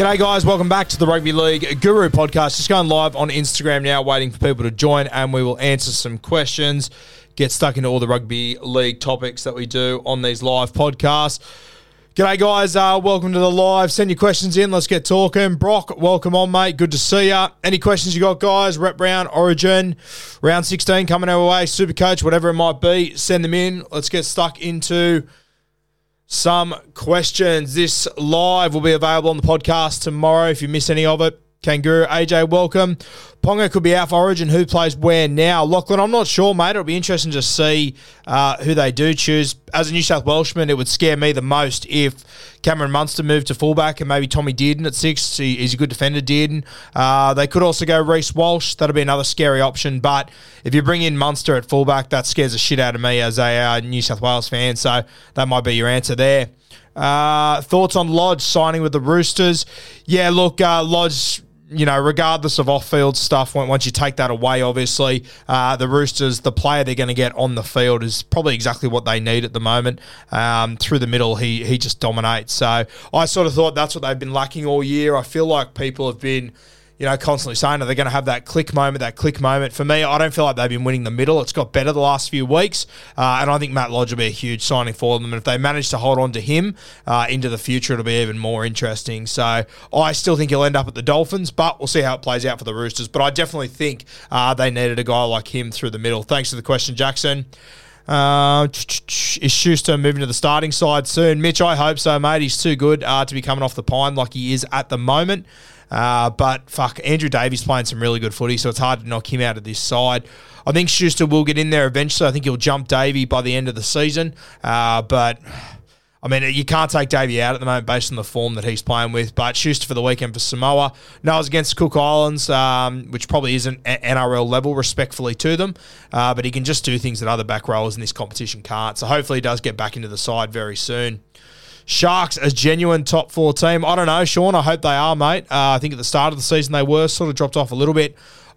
G'day, guys. Welcome back to the Rugby League Guru podcast. Just going live on Instagram now, waiting for people to join, and we will answer some questions, get stuck into all the rugby league topics that we do on these live podcasts. G'day, guys. Uh, welcome to the live. Send your questions in. Let's get talking. Brock, welcome on, mate. Good to see you. Any questions you got, guys? Rep round, Origin, round 16 coming our way, Super Coach, whatever it might be, send them in. Let's get stuck into some questions. This live will be available on the podcast tomorrow if you miss any of it. Kangaroo, AJ, welcome. Ponga could be out for Origin. Who plays where now? Lachlan, I'm not sure, mate. It'll be interesting to see uh, who they do choose. As a New South Welshman, it would scare me the most if Cameron Munster moved to fullback and maybe Tommy Dearden at six. He, he's a good defender, Dearden. Uh, they could also go Reece Walsh. That'll be another scary option. But if you bring in Munster at fullback, that scares the shit out of me as a uh, New South Wales fan. So that might be your answer there. Uh, thoughts on Lodge signing with the Roosters? Yeah, look, uh, Lodge you know, regardless of off-field stuff, once you take that away, obviously, uh, the Roosters, the player they're going to get on the field is probably exactly what they need at the moment. Um, through the middle, he he just dominates. So I sort of thought that's what they've been lacking all year. I feel like people have been you know, constantly saying that they're going to have that click moment, that click moment. For me, I don't feel like they've been winning the middle. It's got better the last few weeks, uh, and I think Matt Lodge will be a huge signing for them. And if they manage to hold on to him uh, into the future, it'll be even more interesting. So I still think he'll end up at the Dolphins, but we'll see how it plays out for the Roosters. But I definitely think uh, they needed a guy like him through the middle. Thanks for the question, Jackson. Uh, is Schuster moving to the starting side soon? Mitch, I hope so, mate. He's too good uh, to be coming off the pine like he is at the moment. Uh, but fuck, Andrew Davies playing some really good footy, so it's hard to knock him out of this side. I think Schuster will get in there eventually. I think he'll jump Davey by the end of the season. Uh, but I mean, you can't take Davey out at the moment based on the form that he's playing with. But Schuster for the weekend for Samoa. Noah's against Cook Islands, um, which probably isn't NRL level, respectfully to them. Uh, but he can just do things that other back rowers in this competition can't. So hopefully he does get back into the side very soon. Sharks as genuine top four team. I don't know, Sean. I hope they are, mate. Uh, I think at the start of the season they were sort of dropped off a little bit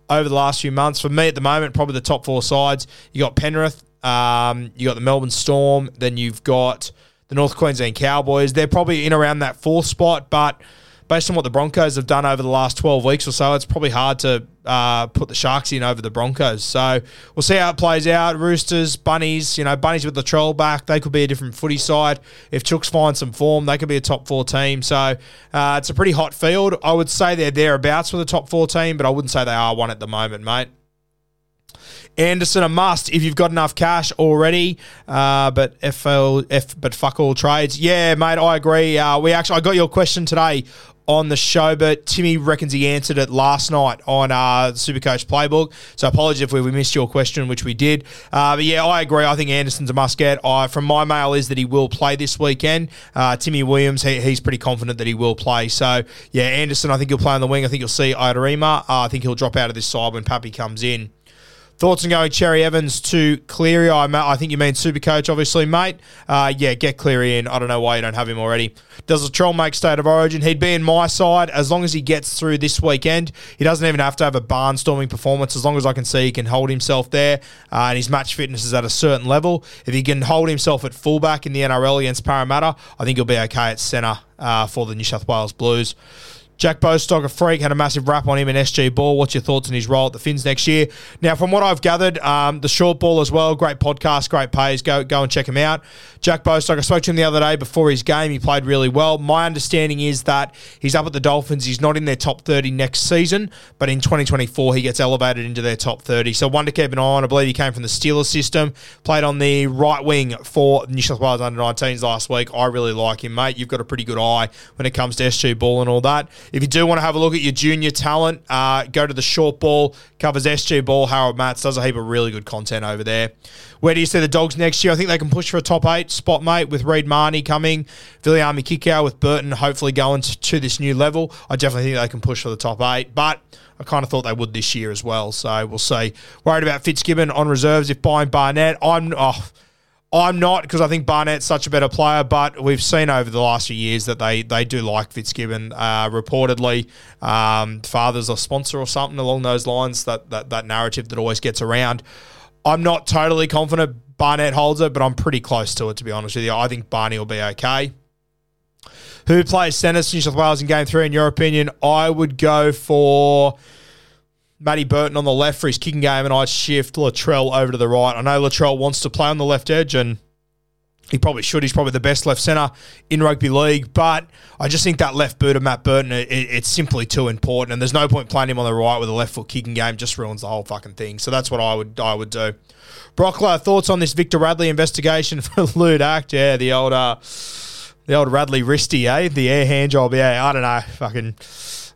over the last few months. For me at the moment, probably the top four sides. You got Penrith, um, you got the Melbourne Storm, then you've got the North Queensland Cowboys. They're probably in around that fourth spot, but based on what the Broncos have done over the last 12 weeks or so, it's probably hard to uh, put the Sharks in over the Broncos. So we'll see how it plays out. Roosters, Bunnies, you know, Bunnies with the troll back, they could be a different footy side. If Chooks find some form, they could be a top four team. So uh, it's a pretty hot field. I would say they're thereabouts for the top four team, but I wouldn't say they are one at the moment, mate. Anderson a must if you've got enough cash already. Uh, but FL, F, but fuck all trades. Yeah, mate, I agree. Uh, we actually I got your question today on the show, but Timmy reckons he answered it last night on uh, Supercoach Playbook. So apologies if we, we missed your question, which we did. Uh, but yeah, I agree. I think Anderson's a must get. I, from my mail is that he will play this weekend. Uh, Timmy Williams, he, he's pretty confident that he will play. So yeah, Anderson, I think he'll play on the wing. I think you'll see Idarima. Uh, I think he'll drop out of this side when Pappy comes in. Thoughts on going Cherry Evans to Cleary? I, I think you mean super coach, obviously, mate. Uh, yeah, get Cleary in. I don't know why you don't have him already. Does Latrell make state of origin? He'd be in my side as long as he gets through this weekend. He doesn't even have to have a barnstorming performance. As long as I can see he can hold himself there uh, and his match fitness is at a certain level. If he can hold himself at fullback in the NRL against Parramatta, I think he'll be okay at centre uh, for the New South Wales Blues. Jack Bostock, a freak, had a massive rap on him in SG Ball. What's your thoughts on his role at the Finns next year? Now, from what I've gathered, um, the short ball as well, great podcast, great pays. Go go and check him out. Jack Bostock, I spoke to him the other day before his game. He played really well. My understanding is that he's up at the Dolphins. He's not in their top 30 next season, but in 2024, he gets elevated into their top 30. So one to keep an eye on. I believe he came from the Steelers system, played on the right wing for New South Wales under 19s last week. I really like him, mate. You've got a pretty good eye when it comes to SG Ball and all that. If you do want to have a look at your junior talent, uh, go to the short ball, covers SG Ball. Harold Matts does a heap of really good content over there. Where do you see the Dogs next year? I think they can push for a top eight spot, mate, with Reed Mahoney coming, Viliami Kikau with Burton hopefully going to, to this new level. I definitely think they can push for the top eight, but I kind of thought they would this year as well. So we'll see. Worried about Fitzgibbon on reserves if buying Barnett. I'm. Oh, I'm not because I think Barnett's such a better player, but we've seen over the last few years that they they do like Fitzgibbon. Uh, reportedly, um, father's a sponsor or something along those lines. That, that that narrative that always gets around. I'm not totally confident Barnett holds it, but I'm pretty close to it to be honest with you. I think Barney will be okay. Who plays centre New South Wales in Game Three? In your opinion, I would go for. Matty Burton on the left for his kicking game, and I'd shift Latrell over to the right. I know Latrell wants to play on the left edge, and he probably should. He's probably the best left centre in rugby league, but I just think that left boot of Matt Burton, it, it's simply too important, and there's no point playing him on the right with a left foot kicking game. Just ruins the whole fucking thing. So that's what I would I would do. Brockler, thoughts on this Victor Radley investigation for lewd act? Yeah, the old uh, the old Radley wristy, eh? The air hand job. Yeah, I don't know, fucking.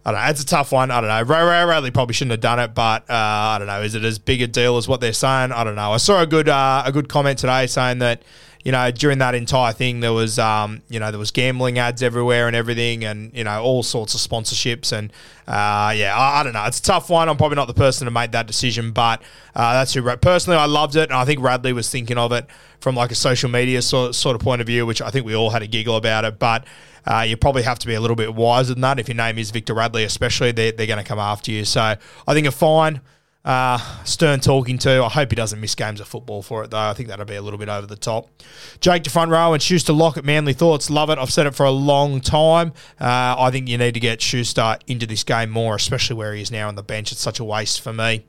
I don't know. It's a tough one. I don't know. Ray Ray Radley probably shouldn't have done it, but uh, I don't know. Is it as big a deal as what they're saying? I don't know. I saw a good uh, a good comment today saying that you know during that entire thing there was um, you know there was gambling ads everywhere and everything, and you know all sorts of sponsorships and uh, yeah, I, I, don't know. It's a tough one. I'm probably not the person to make that decision, but uh, that's who. Personally, I loved it, and I think Radley was thinking of it from like a social media sort sort of point of view, which I think we all had a giggle about it, but. Uh, you probably have to be a little bit wiser than that. If your name is Victor Radley, especially, they're, they're going to come after you. So I think a fine. Uh, Stern talking to. I hope he doesn't miss games of football for it, though. I think that'll be a little bit over the top. Jake to front row and Schuster lock at Manly Thoughts. Love it. I've said it for a long time. Uh, I think you need to get Schuster into this game more, especially where he is now on the bench. It's such a waste for me.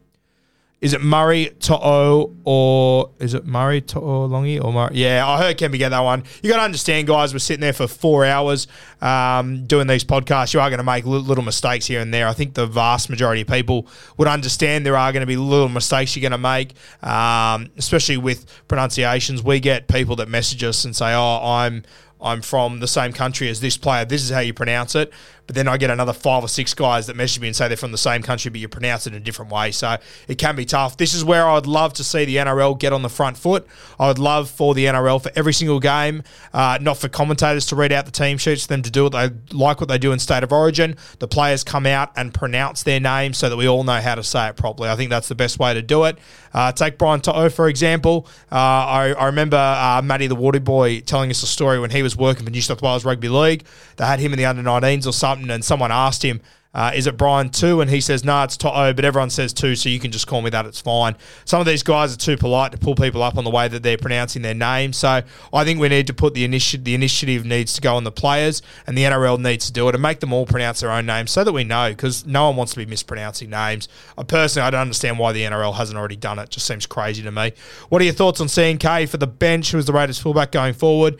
Is it Murray To'o or is it Murray To'o Longy or Murray? Yeah, I heard Kempy get that one. You got to understand, guys. We're sitting there for four hours um, doing these podcasts. You are going to make little mistakes here and there. I think the vast majority of people would understand there are going to be little mistakes you're going to make, um, especially with pronunciations. We get people that message us and say, "Oh, I'm." I'm from the same country as this player. This is how you pronounce it. But then I get another five or six guys that message me and say they're from the same country, but you pronounce it in a different way. So it can be tough. This is where I'd love to see the NRL get on the front foot. I would love for the NRL for every single game, uh, not for commentators to read out the team sheets, for them to do what they like what they do in State of Origin. The players come out and pronounce their name so that we all know how to say it properly. I think that's the best way to do it. Uh, take Brian To'o, for example. Uh, I, I, remember uh, Matty the Water Boy telling us a story when he was working for New South Wales Rugby League. They had him in the under 19s or something and someone asked him, uh, is it Brian two? And he says, no, nah, it's To'o, but everyone says two, so you can just call me that. It's fine. Some of these guys are too polite to pull people up on the way that they're pronouncing their name. So I think we need to put the initiative, the initiative needs to go on the players, and the NRL needs to do it and make them all pronounce their own names so that we know, because no one wants to be mispronouncing names. I personally, I don't understand why the NRL hasn't already done it. it. Just seems crazy to me. What are your thoughts on CNK for the bench, who is the Raiders fullback going forward?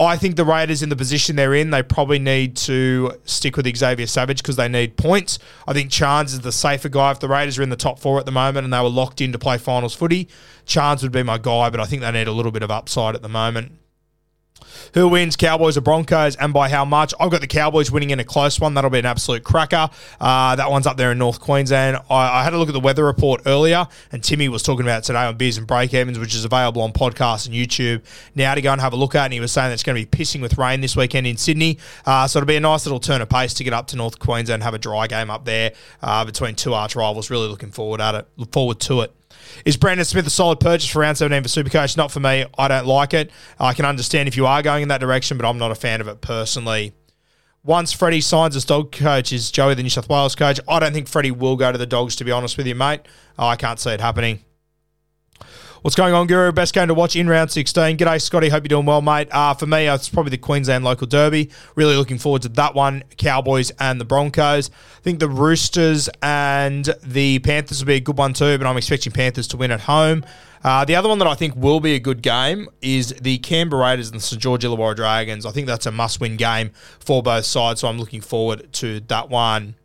I think the Raiders in the position they're in, they probably need to stick with Xavier Savage because they need points. I think Chance is the safer guy. If the Raiders are in the top four at the moment and they were locked in to play finals footy, Chance would be my guy, but I think they need a little bit of upside at the moment. Who wins, Cowboys or Broncos, and by how much? I've got the Cowboys winning in a close one. That'll be an absolute cracker. Uh, that one's up there in North Queensland. I, I, had a look at the weather report earlier, and Timmy was talking about today on Beers and Break Evans, which is available on podcast and YouTube now to go and have a look at. And he was saying that it's going to be pissing with rain this weekend in Sydney. Uh, so it'll be a nice little turn of pace to get up to North Queensland and have a dry game up there uh, between two arch rivals. Really looking forward at it. Look forward to it. Is Brandon Smith a solid purchase for round 17 for Supercoach? Not for me. I don't like it. I can understand if you are going in that direction, but I'm not a fan of it personally. Once Freddie signs as dog coach, is Joey the New South Wales coach? I don't think Freddie will go to the Dogs, to be honest with you, mate. I can't see it happening. What's going on, Guru? Best game to watch in round 16. G'day, Scotty. Hope you're doing well, mate. Uh, for me, it's probably the Queensland local derby. Really looking forward to that one. Cowboys and the Broncos. I think the Roosters and the Panthers will be a good one too, but I'm expecting Panthers to win at home. Uh, the other one that I think will be a good game is the Canberra Raiders and the St George Illawarra Dragons. I think that's a must-win game for both sides, so I'm looking forward to that one.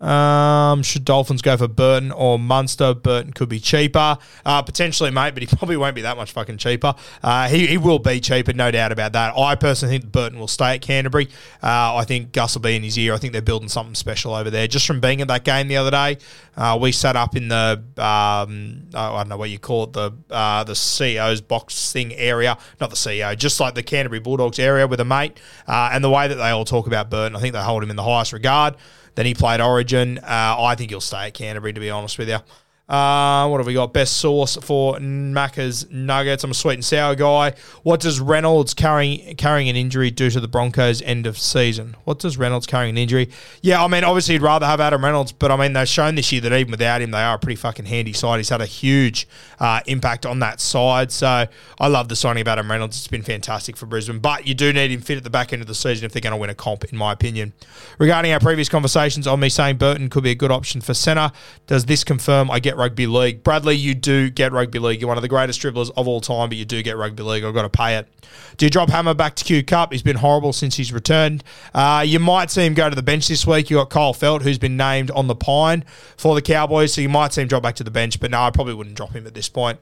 Um, should Dolphins go for Burton or Munster? Burton could be cheaper, uh, potentially, mate, but he probably won't be that much fucking cheaper. Uh, he, he will be cheaper, no doubt about that. I personally think Burton will stay at Canterbury. Uh, I think Gus will be in his ear. I think they're building something special over there. Just from being at that game the other day, uh, we sat up in the um, I don't know what you call it, the uh, the CEO's boxing area, not the CEO, just like the Canterbury Bulldogs area with a mate, uh, and the way that they all talk about Burton, I think they hold him in the highest regard. Then he played Origin. Uh, I think he'll stay at Canterbury, to be honest with you. Uh, what have we got? Best sauce for Macca's Nuggets. I'm a sweet and sour guy. What does Reynolds carrying carrying an injury do to the Broncos' end of season? What does Reynolds carrying an injury? Yeah, I mean, obviously, you'd rather have Adam Reynolds, but I mean, they've shown this year that even without him, they are a pretty fucking handy side. He's had a huge uh, impact on that side. So I love the signing of Adam Reynolds. It's been fantastic for Brisbane, but you do need him fit at the back end of the season if they're going to win a comp, in my opinion. Regarding our previous conversations on me saying Burton could be a good option for centre, does this confirm I get rugby league? Bradley, you do get rugby league. You're one of the greatest dribblers of all time, but you do get rugby league. I've got to pay it. Do you drop Hammer back to Q Cup? He's been horrible since he's returned. Uh, you might see him go to the bench this week. You got Kyle Feldt, who's been named on the pine for the Cowboys, so you might see him drop back to the bench. But no, I probably wouldn't drop him at this point.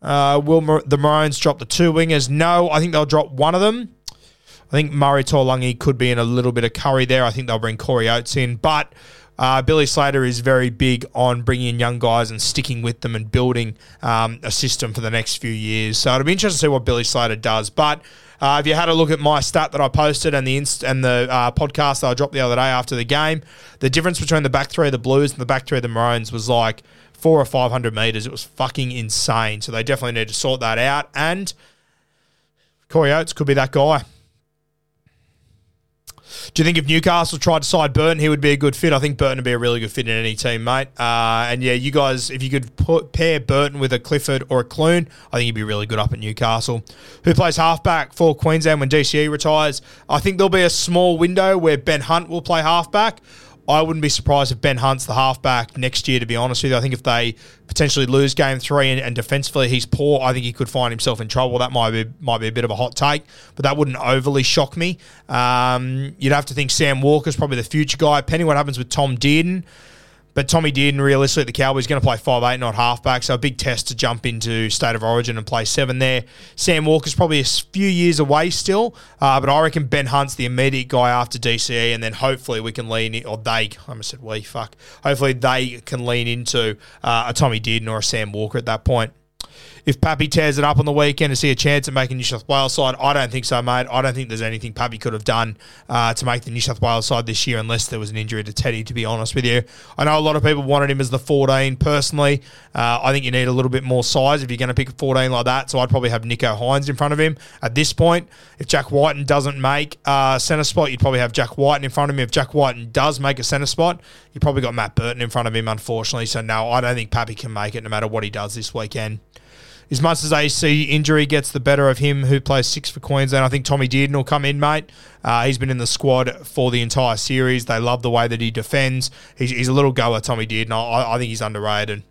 Uh, will Mar- the Maroons drop the two wingers? No, I think they'll drop one of them. I think Murray Taulagi could be in a little bit of curry there. I think they'll bring Corey Oates in, but uh, Billy Slater is very big on bringing in young guys and sticking with them and building um, a system for the next few years. So it'll be interesting to see what Billy Slater does. But uh, if you had a look at my stat that I posted and the inst- and the uh, podcast that I dropped the other day after the game, the difference between the back three of the Blues and the back three of the Maroons was like four or five hundred meters. It was fucking insane. So they definitely need to sort that out. And Corey Oates could be that guy. Do you think if Newcastle tried to side Burton, he would be a good fit? I think Burton would be a really good fit in any team, mate. Uh, and yeah, you guys, if you could put, pair Burton with a Clifford or a Clune, I think he'd be really good up at Newcastle. Who plays halfback for Queensland when DCE retires? I think there'll be a small window where Ben Hunt will play halfback. I wouldn't be surprised if Ben Hunt's the halfback next year, to be honest with you. I think if they potentially lose game three and, and, defensively he's poor, I think he could find himself in trouble. That might be might be a bit of a hot take, but that wouldn't overly shock me. Um, you'd have to think Sam Walker's probably the future guy. Depending what happens with Tom Dearden. But Tommy Dearden, realistically, the Cowboys going to play five eight, not halfback. So a big test to jump into state of origin and play seven there. Sam Walker's probably a few years away still, uh, but I reckon Ben Hunt's the immediate guy after DCE, and then hopefully we can lean in, or they, I almost said we, fuck. Hopefully they can lean into uh, a Tommy Dearden or a Sam Walker at that point. If Pappy tears it up on the weekend to see a chance at making New South Wales side, I don't think so, mate. I don't think there's anything Pappy could have done uh, to make the New South Wales side this year, unless there was an injury to Teddy. To be honest with you, I know a lot of people wanted him as the 14. Personally, uh, I think you need a little bit more size if you're going to pick a 14 like that. So I'd probably have Nicho Hynes in front of him at this point. If Jack Wighton doesn't make uh, centre spot, you'd probably have Jack Wighton in front of him. If Jack Wighton does make a centre spot, you probably got Matt Burton in front of him. Unfortunately, so no, I don't think Pappy can make it no matter what he does this weekend as much as AC injury gets the better of him, who plays six for Queensland, I think Tommy Dearden will come in, mate. Uh, he's been in the squad for the entire series. They love the way that he defends. He's, he's a little goer, Tommy Dearden. I, I think he's underrated.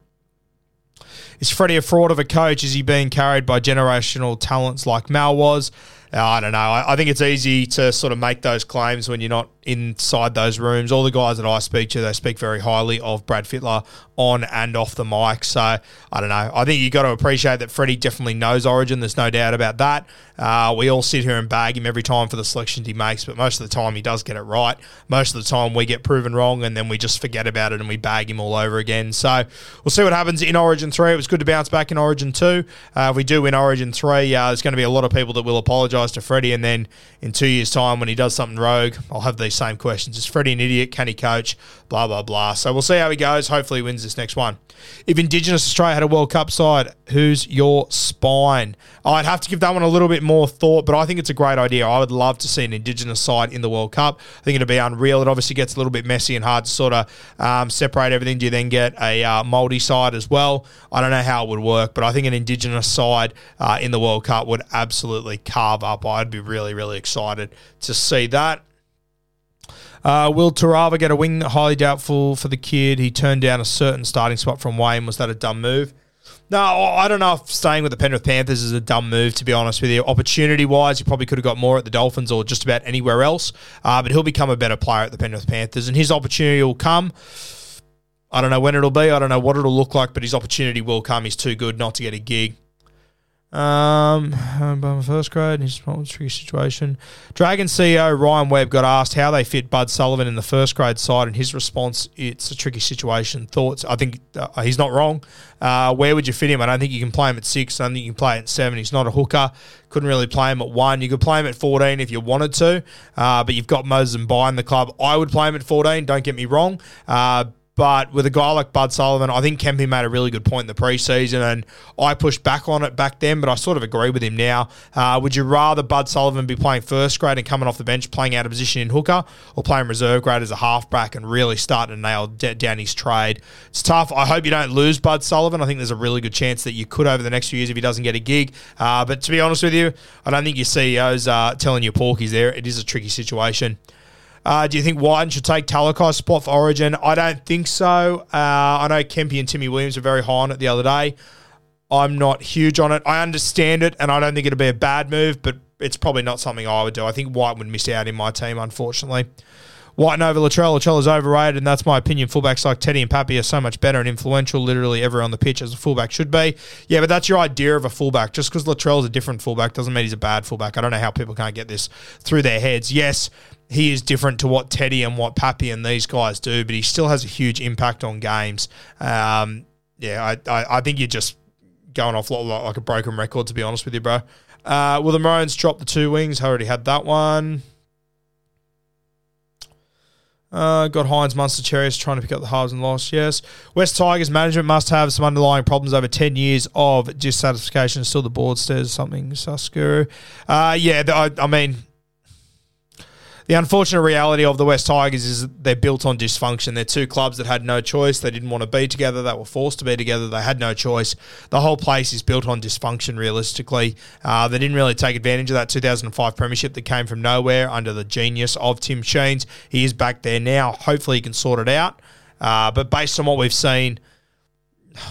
Is Freddie a fraud of a coach? Is he being carried by generational talents like Mal was? Uh, I don't know. I, I, think it's easy to sort of make those claims when you're not inside those rooms. All the guys that I speak to, they speak very highly of Brad Fittler on and off the mic. So I don't know. I think you got to appreciate that Freddie definitely knows Origin. There's no doubt about that. Uh, we all sit here and bag him every time for the selections he makes, but most of the time he does get it right. Most of the time we get proven wrong, and then we just forget about it and we bag him all over again. So we'll see what happens in Origin three. It was good to bounce back in Origin two. Uh, if we do win Origin three, uh, there's going to be a lot of people that will apologise to Freddie, and then in two years' time, when he does something rogue, I'll have these same questions: Is Freddie an idiot? Can he coach? Blah blah blah. So we'll see how he goes. Hopefully, he wins this next one. If Indigenous Australia had a World Cup side, who's your spine? I'd have to give that one a little bit more thought, but I think it's a great idea. I would love to see an Indigenous side in the World Cup. I think it'd be unreal. It obviously gets a little bit messy and hard to sort of um, separate everything. Do you then get a uh, multi side as well? I don't know how it would work, but I think an Indigenous side uh, in the World Cup would absolutely carve up. I'd be really, really excited to see that. Uh, will Tarava get a wing? Highly doubtful for the kid. He turned down a certain starting spot from Wayne. Was that a dumb move? No, I don't know if staying with the Penrith Panthers is a dumb move, to be honest with you. Opportunity wise, he probably could have got more at the Dolphins or just about anywhere else, uh, but he'll become a better player at the Penrith Panthers, and his opportunity will come. I don't know when it'll be. I don't know what it'll look like, but his opportunity will come. He's too good not to get a gig. Um, by my first grade, his tricky situation. Dragon CEO Ryan Webb got asked how they fit Bud Sullivan in the first grade side, and his response: "It's a tricky situation." Thoughts? I think uh, he's not wrong. Uh, where would you fit him? I don't think you can play him at six. I don't think you can play at seven. He's not a hooker. Couldn't really play him at one. You could play him at fourteen if you wanted to, uh, but you've got Moses Mbye in the club. I would play him at fourteen. Don't get me wrong. Uh, but with a guy like Bud Sullivan, I think Kempy made a really good point in the preseason, and I pushed back on it back then, but I sort of agree with him now. Uh, would you rather Bud Sullivan be playing first grade and coming off the bench, playing out of position in hooker, or playing reserve grade as a halfback and really starting to nail down his trade? It's tough. I hope you don't lose Bud Sullivan. I think there's a really good chance that you could over the next few years if he doesn't get a gig. Uh, but to be honest with you, I don't think your CEO's uh, telling you porkies there. It is a tricky situation. Uh, do you think Wighton should take Talakai's spot for Origin? I don't think so. Uh, I know Kempy and Timmy Williams were very high on it the other day. I'm not huge on it. I understand it, and I don't think it'll be a bad move, but it's probably not something I would do. I think White would miss out in my team, unfortunately. White and over Latrell. Latrell is overrated, and that's my opinion. Fullbacks like Teddy and Pappy are so much better and influential, literally everywhere on the pitch as a fullback should be. Yeah, but that's your idea of a fullback. Just because Latrell's a different fullback doesn't mean he's a bad fullback. I don't know how people can't get this through their heads. Yes, he is different to what Teddy and what Pappy and these guys do, but he still has a huge impact on games. Um, yeah, I, I, I, think you're just going off like a broken record, to be honest with you, bro. Uh, will the Maroons drop the two wings? I already had that one. Uh, got Hynes, Munster, Cherries trying to pick up the halves and loss. Yes. West Tigers management must have some underlying problems over 10 years of dissatisfaction. Still the board says something. Suskuru. Uh, yeah, I, I mean, the unfortunate reality of the West Tigers is they're built on dysfunction. They're two clubs that had no choice. They didn't want to be together. They were forced to be together. They had no choice. The whole place is built on dysfunction, realistically. Uh, they didn't really take advantage of that 2005 premiership that came from nowhere under the genius of Tim Sheens. He is back there now. Hopefully, he can sort it out. Uh, but based on what we've seen,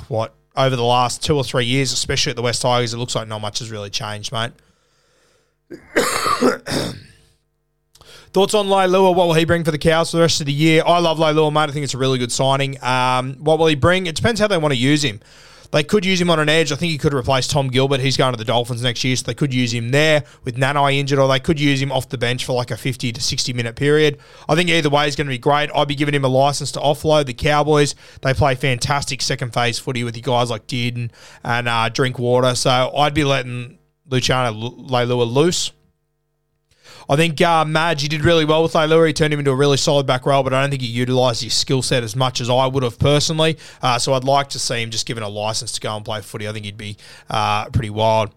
what over the last two or three years, especially at the West Tigers, it looks like not much has really changed, mate. Thoughts on Leilua? What will he bring for the Cows for the rest of the year? I love Leilua, mate. I think it's a really good signing. Um, what will he bring? It depends how they want to use him. They could use him on an edge. I think he could replace Tom Gilbert. He's going to the Dolphins next year, so they could use him there with Nanai injured, or they could use him off the bench for like a 50 to 60 minute period. I think either way is going to be great. I'd be giving him a license to offload. The Cowboys, they play fantastic second phase footy with the guys like Dearden and uh, Drinkwater, so I'd be letting Luciano Leilua loose. I think uh, Madge, he did really well with Leilua. He turned him into a really solid back row, but I don't think he utilised his skill set as much as I would have personally. Uh, so I'd like to see him just given a license to go and play footy. I think he'd be uh, pretty wild.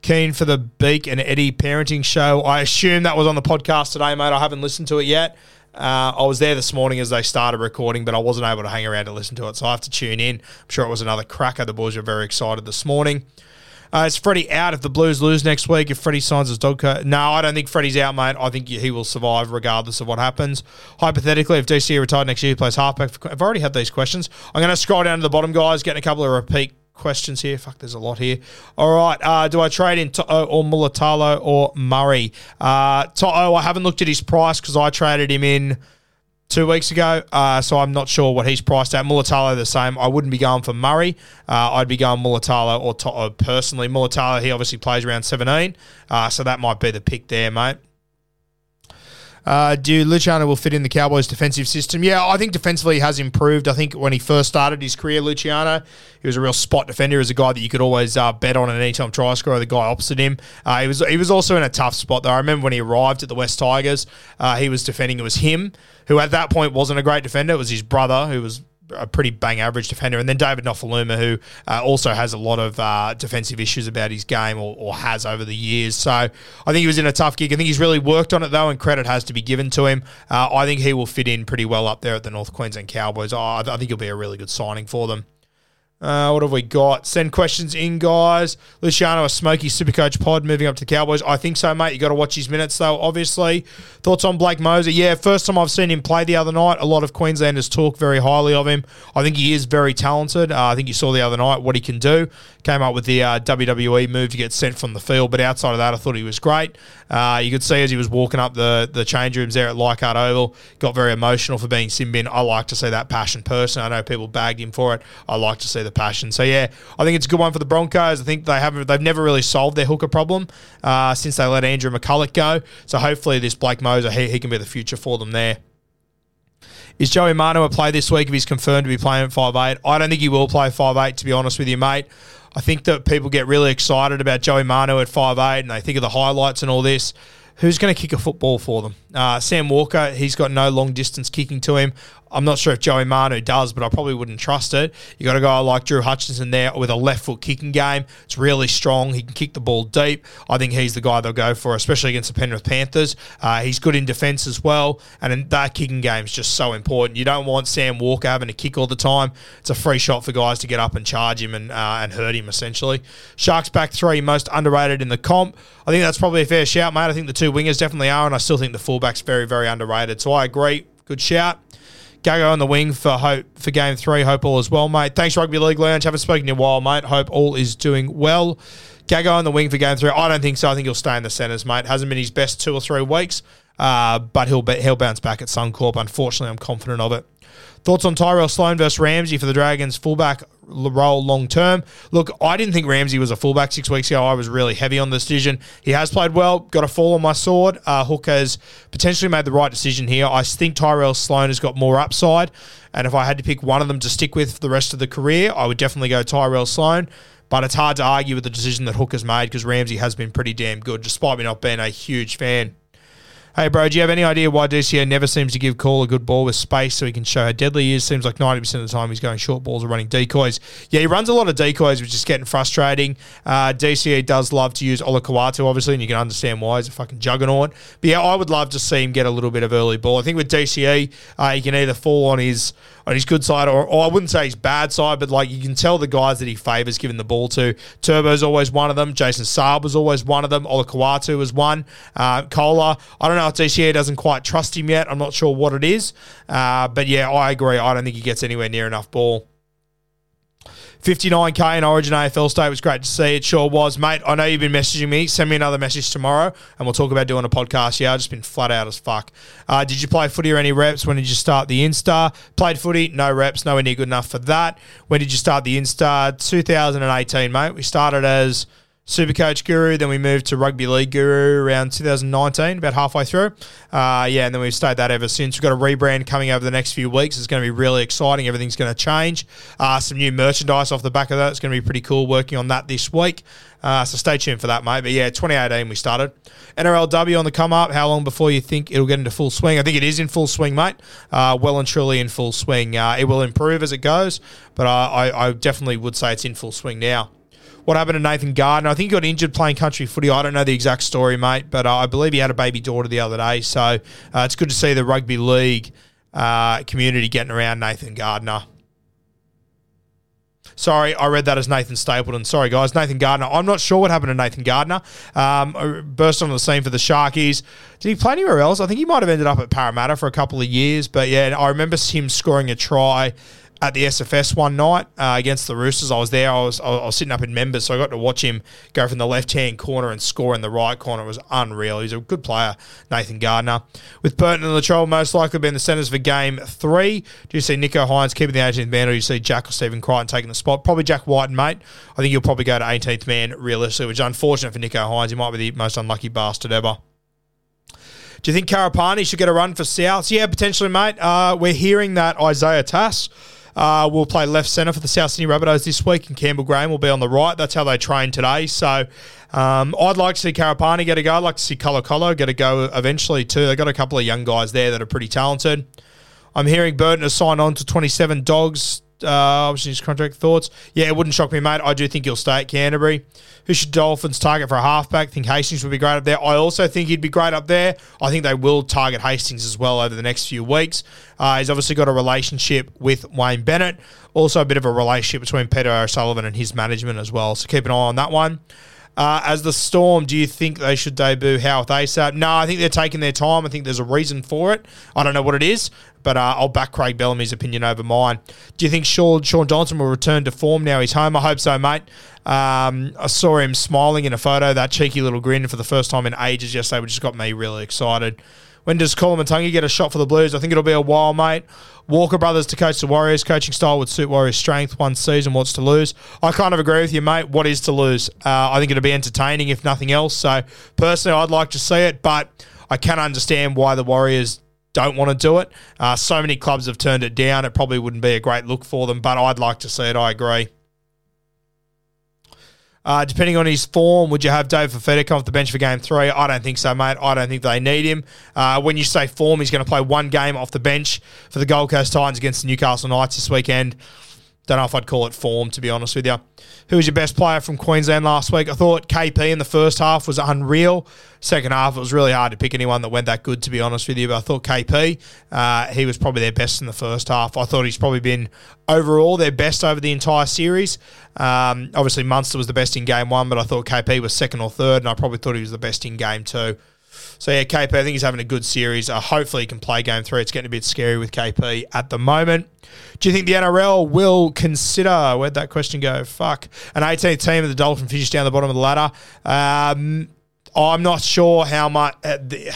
Keen for the Beak and Eddie parenting show. I assume that was on the podcast today, mate. I haven't listened to it yet. Uh, I was there this morning as they started recording, but I wasn't able to hang around to listen to it, so I have to tune in. I'm sure it was another cracker. The boys were very excited this morning. Uh, is Freddie out if the Blues lose next week? If Freddie signs his dog coat? No, I don't think Freddie's out, mate. I think he will survive regardless of what happens. Hypothetically, if DC retired next year, he plays halfback. I've already had these questions. I'm going to scroll down to the bottom, guys, getting a couple of repeat questions here. Fuck, there's a lot here. All right. Uh, do I trade in To'o or Mulitalo or Murray? Uh, To'o, I haven't looked at his price because I traded him in two weeks ago. Uh, so I'm not sure what he's priced at. Mulitalo the same. I wouldn't be going for Murray. Uh, I'd be going Mulitalo or Toto personally. Mulitalo, he obviously plays around 17. Uh, so that might be the pick there, mate. Uh, do Luciano will fit in the Cowboys' defensive system? Yeah, I think defensively he has improved. I think when he first started his career, Luciano, he was a real spot defender. He was a guy that you could always uh, bet on at any time try scorer. The guy opposite him, uh, he was he was also in a tough spot though. I remember when he arrived at the West Tigers, uh, he was defending. It was him who at that point wasn't a great defender. It was his brother who was a pretty bang average defender. And then David Nofoaluma, who uh, also has a lot of uh, defensive issues about his game or, or, has over the years. So I think he was in a tough gig. I think he's really worked on it, though, and credit has to be given to him. Uh, I think he will fit in pretty well up there at the North Queensland Cowboys. Oh, I think he'll be a really good signing for them. Uh, what have we got? Send questions in, guys. Luciano, a smoky Supercoach pod moving up to the Cowboys. I think so, mate. You got to watch his minutes, though, obviously. Thoughts on Blake Mozer? Yeah, first time I've seen him play the other night. A lot of Queenslanders talk very highly of him. I think he is very talented. Uh, I think you saw the other night what he can do. Came up with the uh, WWE move to get sent from the field, but outside of that, I thought he was great. Uh, you could see as he was walking up the, the change rooms there at Leichhardt Oval, got very emotional for being sin bin. I like to see that passion person. I know people bagged him for it. I like to see the passion. So yeah, I think it's a good one for the Broncos. I think they haven't they've never really solved their hooker problem uh, since they let Andrew McCullough go. So hopefully this Blake Mozer he, he can be the future for them there. Is Joey Manu a play this week if he's confirmed to be playing at five eight? I don't think he will play five eight. to be honest with you, mate. I think that people get really excited about Joey Manu at five eight, and they think of the highlights and all this who's going to kick a football for them? Uh, Sam Walker, he's got no long distance kicking to him. I'm not sure if Joey Manu does, but I probably wouldn't trust it. You got a guy like Drew Hutchinson there with a left foot kicking game. It's really strong. He can kick the ball deep. I think he's the guy they'll go for, especially against the Penrith Panthers. Uh, he's good in defence as well, and that kicking game is just so important. You don't want Sam Walker having to kick all the time. It's a free shot for guys to get up and charge him and uh, and hurt him essentially. Sharks back three, most underrated in the comp. I think that's probably a fair shout, mate. I think the two wingers definitely are, and I still think the fullback's very, very underrated. So I agree. Good shout. Gagai on the wing for hope for game three. Hope all is well, mate. Thanks, Rugby League Lounge. Haven't spoken in a while, mate. Hope all is doing well. Gagai on the wing for game three. I don't think so. I think he'll stay in the centres, mate. Hasn't been his best two or three weeks, uh, but he'll be, he'll bounce back at Suncorp. Unfortunately, I'm confident of it. Thoughts on Tyrell Sloan versus Ramsey for the Dragons fullback role long term? Look, I didn't think Ramsey was a fullback six weeks ago. I was really heavy on the decision. He has played well, got a fall on my sword. Uh, Hook has potentially made the right decision here. I think Tyrell Sloan has got more upside. And if I had to pick one of them to stick with for the rest of the career, I would definitely go Tyrell Sloan. But it's hard to argue with the decision that Hook has made because Ramsey has been pretty damn good, despite me not being a huge fan. Hey, bro, do you have any idea why DCE never seems to give Call a good ball with space so he can show how deadly he is? Seems like 90% of the time he's going short balls or running decoys. Yeah, he runs a lot of decoys, which is getting frustrating. Uh, DCE does love to use Olakau'atu, obviously, and you can understand why. He's a fucking juggernaut. But yeah, I would love to see him get a little bit of early ball. I think with DCE, uh, he can either fall on his on his good side, or, or I wouldn't say his bad side, but like you can tell the guys that he favours giving the ball to. Turbo's always one of them. Jason Saab was always one of them. Olakau'atu was one. Uh, Kola, I don't know if DCE doesn't quite trust him yet. I'm not sure what it is. Uh, but yeah, I agree. I don't think he gets anywhere near enough ball. 59k in Origin AFL State was great to see. It sure was, mate. I know you've been messaging me. Send me another message tomorrow, and we'll talk about doing a podcast. Yeah, I've just been flat out as fuck. Uh, did you play footy or any reps? When did you start the Insta? Played footy, no reps, nowhere near good enough for that. When did you start the Insta? 2018, mate. We started as Supercoach Guru. Then we moved to Rugby League Guru around 2019, about halfway through. Uh, yeah, and then we've stayed that ever since. We've got a rebrand coming over the next few weeks. It's going to be really exciting. Everything's going to change. Uh, some new merchandise off the back of that. It's going to be pretty cool working on that this week. Uh, so stay tuned for that, mate. But yeah, 2018 we started. NRLW on the come up. How long before you think it'll get into full swing? I think it is in full swing, mate. Uh, well and truly in full swing. Uh, it will improve as it goes, but I, I definitely would say it's in full swing now what happened to Nathan Gardner. I think he got injured playing country footy. I don't know the exact story, mate, but uh, I believe he had a baby daughter the other day. So uh, it's good to see the rugby league uh, community getting around Nathan Gardner. Sorry, I read that as Nathan Stapleton. Sorry, guys. Nathan Gardner. I'm not sure what happened to Nathan Gardner. Um, burst onto the scene for the Sharkies. Did he play anywhere else? I think he might have ended up at Parramatta for a couple of years. But yeah, I remember him scoring a try at the SFS one night uh, against the Roosters. I was there. I was, I was sitting up in members, so I got to watch him go from the left hand corner and score in the right corner. It was unreal. He's a good player, Nathan Gardner. With Burton and Latrell most likely being the centres for game three, do you see Nicho Hynes keeping the 18th man, or do you see Jack or Stephen Crichton taking the spot? Probably Jack Wighton, mate. I think he'll probably go to 18th man realistically, which is unfortunate for Nicho Hynes. He might be the most unlucky bastard ever. Do you think Karapani should get a run for South? Yeah, potentially, mate. Uh, we're hearing that Isaiah Tass uh, will play left centre for the South Sydney Rabbitohs this week, and Campbell Graham will be on the right. That's how they train today. So um, I'd like to see Karapani get a go. I'd like to see Colo Colo get a go eventually too. They've got a couple of young guys there that are pretty talented. I'm hearing Burton has signed on to 27 dogs. Uh, obviously, his contract thoughts. Yeah, it wouldn't shock me, mate. I do think he'll stay at Canterbury. Who should Dolphins target for a halfback? think Hastings would be great up there. I also think he'd be great up there. I think they will target Hastings as well over the next few weeks. Uh, he's obviously got a relationship with Wayne Bennett. Also, a bit of a relationship between Peter O'Sullivan and his management as well. So keep an eye on that one. Uh, as the Storm, do you think they should debut Howarth ASAP? No, I think they're taking their time. I think there's a reason for it. I don't know what it is, but uh, I'll back Craig Bellamy's opinion over mine. Do you think Shaun, Shaun Johnson will return to form now he's home? I hope so, mate. Um, I saw him smiling in a photo, that cheeky little grin for the first time in ages yesterday, which just got me really excited. When does Koloamatangi get a shot for the Blues? I think it'll be a while, mate. Walker Brothers to coach the Warriors. Coaching style would suit Warriors' strength. One season, what's to lose? I kind of agree with you, mate. What is to lose? Uh, I think it'll be entertaining, if nothing else. So, personally, I'd like to see it, but I can understand why the Warriors don't want to do it. Uh, so many clubs have turned it down. It probably wouldn't be a great look for them, but I'd like to see it. I agree. Uh, depending on his form, would you have Dave Fifita come off the bench for game three? I don't think so, mate. I don't think they need him. Uh, when you say form, he's going to play one game off the bench for the Gold Coast Titans against the Newcastle Knights this weekend. Don't know if I'd call it form, to be honest with you. Who was your best player from Queensland last week? I thought KP in the first half was unreal. Second half, it was really hard to pick anyone that went that good, to be honest with you. But I thought KP, uh, he was probably their best in the first half. I thought he's probably been overall their best over the entire series. Um, obviously, Munster was the best in game one, but I thought KP was second or third, and I probably thought he was the best in game two. So yeah, KP, I think he's having a good series. Uh, hopefully, he can play game three. It's getting a bit scary with KP at the moment. Do you think the NRL will consider? Where'd that question go? Fuck, an 18th team of the Dolphin finish down the bottom of the ladder. Um, I'm not sure how much. Uh, the,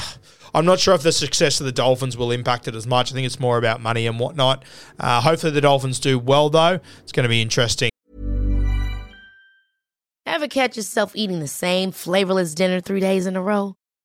I'm not sure if the success of the Dolphins will impact it as much. I think it's more about money and whatnot. Uh, hopefully, the Dolphins do well, though. It's going to be interesting. Ever catch yourself eating the same flavorless dinner three days in a row?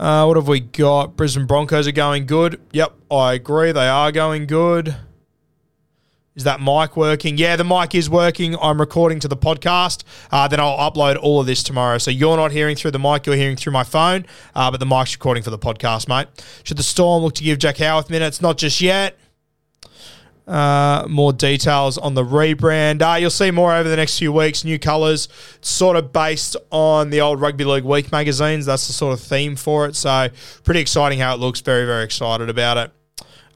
Uh, what have we got? Brisbane Broncos are going good. Yep, I agree. They are going good. Is that mic working? Yeah, the mic is working. I'm recording to the podcast. Uh, then I'll upload all of this tomorrow. So you're not hearing through the mic, you're hearing through my phone, uh, but the mic's recording for the podcast, mate. Should the Storm look to give Jack Howarth minutes? Not just yet. Uh, more details on the rebrand. Uh, you'll see more over the next few weeks. New colours, sort of based on the old Rugby League Week magazines. That's the sort of theme for it. So, pretty exciting how it looks. Very, very excited about it.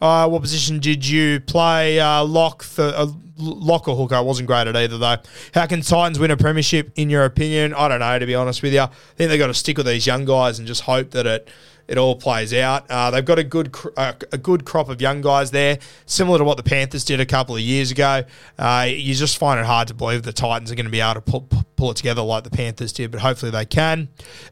Uh, what position did you play? Uh, lock, the, uh, lock or hooker? I wasn't great at either, though. How can Titans win a premiership, in your opinion? I don't know, to be honest with you. I think they've got to stick with these young guys and just hope that it it all plays out. Uh, they've got a good cr- uh, a good crop of young guys there, similar to what the Panthers did a couple of years ago. Uh, you just find it hard to believe the Titans are going to be able to pull, pull it together like the Panthers did, but hopefully they can.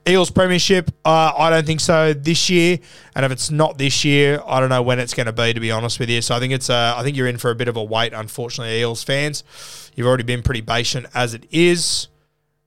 Eels Premiership, uh, I don't think so this year, and if it's not this year, I don't know when it's going to be. To be honest with you, so I think it's uh, I think you're in for a bit of a wait. Unfortunately, Eels fans, you've already been pretty patient as it is.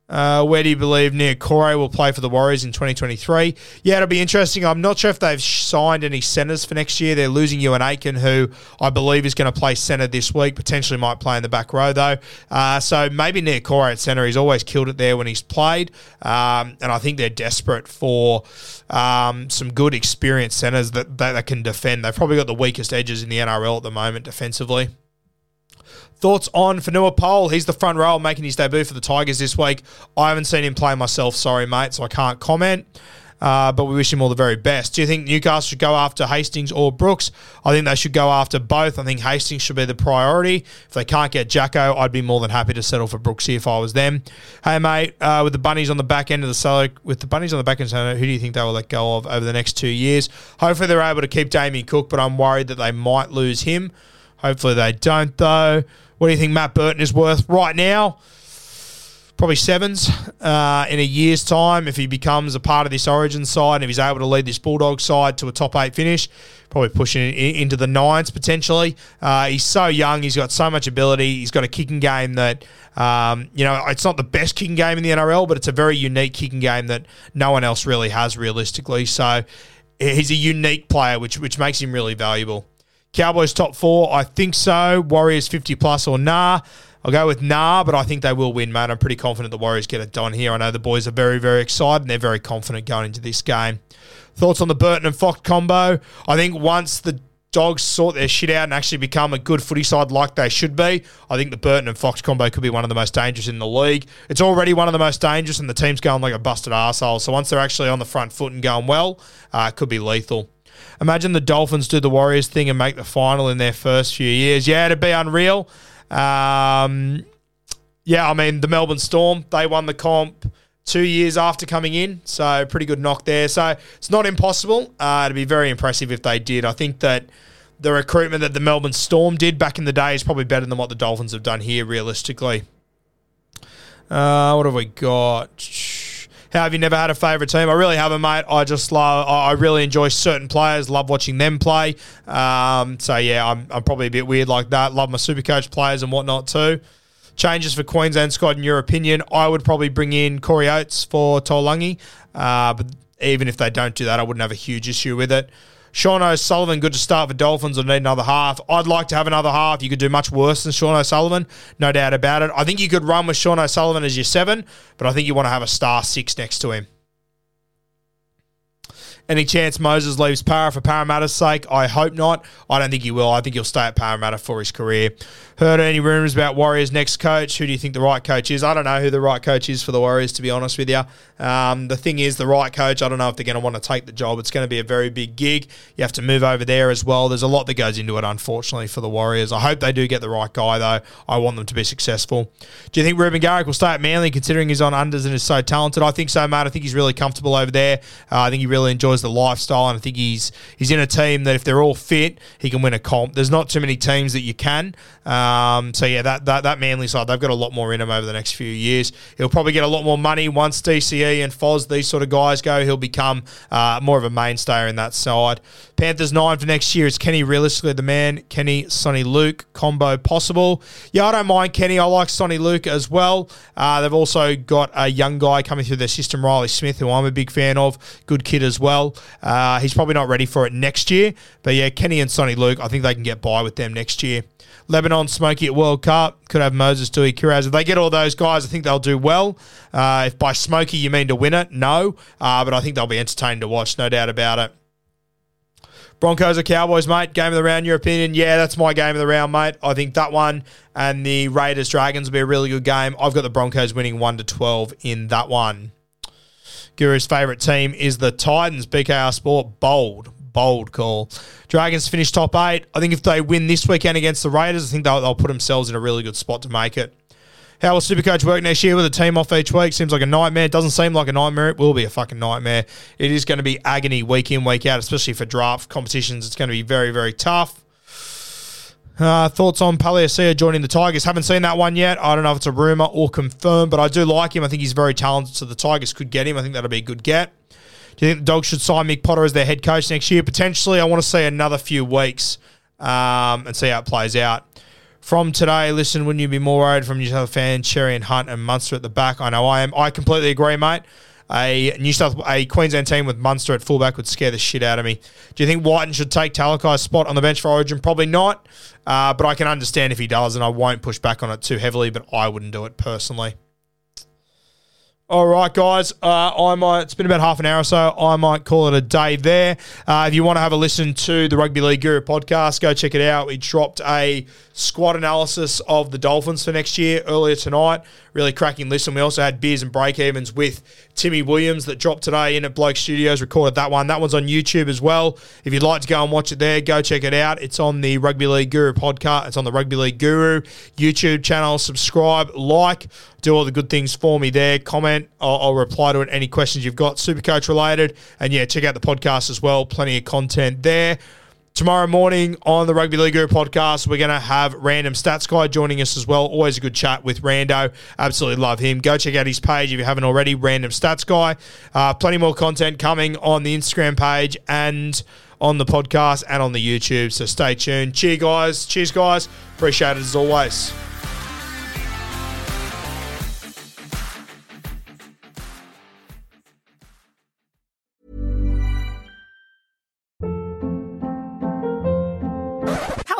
Uh, where do you believe Niukore will play for the Warriors in 2023? Yeah, it'll be interesting. I'm not sure if they've signed any centres for next year. They're losing Euan Aiken, who I believe is going to play centre this week. Potentially might play in the back row, though. Uh, so maybe Niukore at centre. He's always killed it there when he's played. Um, and I think they're desperate for um, some good experienced centres that, that, that can defend. They've probably got the weakest edges in the NRL at the moment defensively. Thoughts on Fonua Pole? He's the front row making his debut for the Tigers this week. I haven't seen him play myself, sorry, mate, so I can't comment. uh, but we wish him all the very best. Do you think Newcastle should go after Hastings or Brooks? I think they should go after both. I think Hastings should be the priority. If they can't get Jacko, I'd be more than happy to settle for Brooksy if I was them. Hey, mate, uh, with the Bunnies on the back end of the salary, with the Bunnies on the back end, who do you think they will let go of over the next two years? Hopefully they're able to keep Damien Cook, but I'm worried that they might lose him. Hopefully they don't, though. What do you think Matt Burton is worth right now? Probably sevens uh, in a year's time if he becomes a part of this Origin side and if he's able to lead this Bulldog side to a top eight finish. Probably pushing into the nines potentially. Uh, he's so young. He's got so much ability. He's got a kicking game that, um, you know, it's not the best kicking game in the NRL, but it's a very unique kicking game that no one else really has realistically. So he's a unique player, which which makes him really valuable. Cowboys top four, I think so. Warriors 50 plus or nah. I'll go with nah, but I think they will win, mate. I'm pretty confident the Warriors get it done here. I know the boys are very, very excited and they're very confident going into this game. Thoughts on the Burton and Fox combo? I think once the Dogs sort their shit out and actually become a good footy side like they should be, I think the Burton and Fox combo could be one of the most dangerous in the league. It's already one of the most dangerous, and the team's going like a busted arsehole. So once they're actually on the front foot and going well, uh, it could be lethal. Imagine the Dolphins do the Warriors thing and make the final in their first few years. Yeah, it'd be unreal. Um, yeah, I mean, the Melbourne Storm, they won the comp two years after coming in. So, pretty good knock there. So, it's not impossible. Uh, it'd be very impressive if they did. I think that the recruitment that the Melbourne Storm did back in the day is probably better than what the Dolphins have done here, realistically. Uh, what have we got? Have you never had a favourite team? I really haven't, mate. I just love. I really enjoy certain players. Love watching them play. Um, so yeah, I'm, I'm probably a bit weird like that. Love my super coach players and whatnot too. Changes for Queensland squad, in your opinion? I would probably bring in Corey Oates for Taulagi, uh, but even if they don't do that, I wouldn't have a huge issue with it. Sean O'Sullivan, good to start for Dolphins. Will need another half. I'd like to have another half. You could do much worse than Sean O'Sullivan, no doubt about it. I think you could run with Sean O'Sullivan as your seven, but I think you want to have a star six next to him. Any chance Moses leaves Parra for Parramatta's sake? I hope not. I don't think he will. I think he'll stay at Parramatta for his career. Heard any rumours about Warriors' next coach? Who do you think the right coach is? I don't know who the right coach is for the Warriors, to be honest with you. Um, the thing is, the right coach, I don't know if they're going to want to take the job. It's going to be a very big gig. You have to move over there as well. There's a lot that goes into it, unfortunately, for the Warriors. I hope they do get the right guy, though. I want them to be successful. Do you think Reuben Garrick will stay at Manly, considering he's on unders and is so talented? I think so, mate. I think he's really comfortable over there. Uh, I think he really enjoys the lifestyle, and I think he's he's in a team that if they're all fit, he can win a comp. There's not too many teams that you can. Um, so yeah, that, that that Manly side, they've got a lot more in him over the next few years. He'll probably get a lot more money once DCE and Foz, these sort of guys go. He'll become uh, more of a mainstay in that side. Panthers nine for next year. Is Kenny realistically the man? Kenny, Soni Luke combo possible? Yeah, I don't mind Kenny. I like Soni Luke as well. Uh, they've also got a young guy coming through their system, Riley Smith, who I'm a big fan of. Good kid as well. Uh, he's probably not ready for it next year, but yeah, Kenny and Soni Luke, I think they can get by with them next year. Lebanon Smoky at World Cup. Could have Moses Tui Kiraz. If they get all those guys, I think they'll do well. Uh, if by Smoky you mean to win it, no. Uh, but I think they'll be entertained to watch, no doubt about it. Broncos or Cowboys, mate? Game of the round, your opinion? Yeah, that's my game of the round, mate. I think that one and the Raiders Dragons will be a really good game. I've got the Broncos winning 1 to 12 in that one. Guru's favourite team is the Titans. BKR Sport, bold bold call. Dragons finish top eight. I think if they win this weekend against the Raiders, I think they'll, they'll put themselves in a really good spot to make it. How will Supercoach work next year with a team off each week? Seems like a nightmare. Doesn't seem like a nightmare. It will be a fucking nightmare. It is going to be agony week in, week out, especially for draft competitions. It's going to be very, very tough. Uh, thoughts on Palasia joining the Tigers? Haven't seen that one yet. I don't know if it's a rumor or confirmed, but I do like him. I think he's very talented, so the Tigers could get him. I think that'll be a good get. Do you think the Dogs should sign Mick Potter as their head coach next year? Potentially. I want to see another few weeks um, and see how it plays out. From today, listen, wouldn't you be more worried from your South fans, Cherry and Hunt and Munster at the back? I know I am. I completely agree, mate. A New South, a Queensland team with Munster at fullback would scare the shit out of me. Do you think Wighton should take Talakai's spot on the bench for Origin? Probably not, uh, but I can understand if he does, and I won't push back on it too heavily. But I wouldn't do it personally. All right, guys. Uh, I might. It's been about half an hour or so. I might call it a day there. Uh, if you want to have a listen to the Rugby League Guru podcast, go check it out. We dropped a squad analysis of the Dolphins for next year earlier tonight. Really cracking listen. We also had beers and break evens with Timmy Williams that dropped today in at Bloke Studios. Recorded that one. That one's on YouTube as well. If you'd like to go and watch it there, go check it out. It's on the Rugby League Guru podcast. It's on the Rugby League Guru YouTube channel. Subscribe, like, do all the good things for me there. Comment. I'll, I'll reply to it. Any questions you've got, Supercoach related, and yeah, check out the podcast as well. Plenty of content there. Tomorrow morning on the Rugby League Guru podcast, we're going to have Random Stats Guy joining us as well. Always a good chat with Rando. Absolutely love him. Go check out his page if you haven't already, Random Stats Guy. Uh, plenty more content coming on the Instagram page and on the podcast and on the YouTube. So stay tuned. Cheers, guys. Cheers, guys. Appreciate it as always.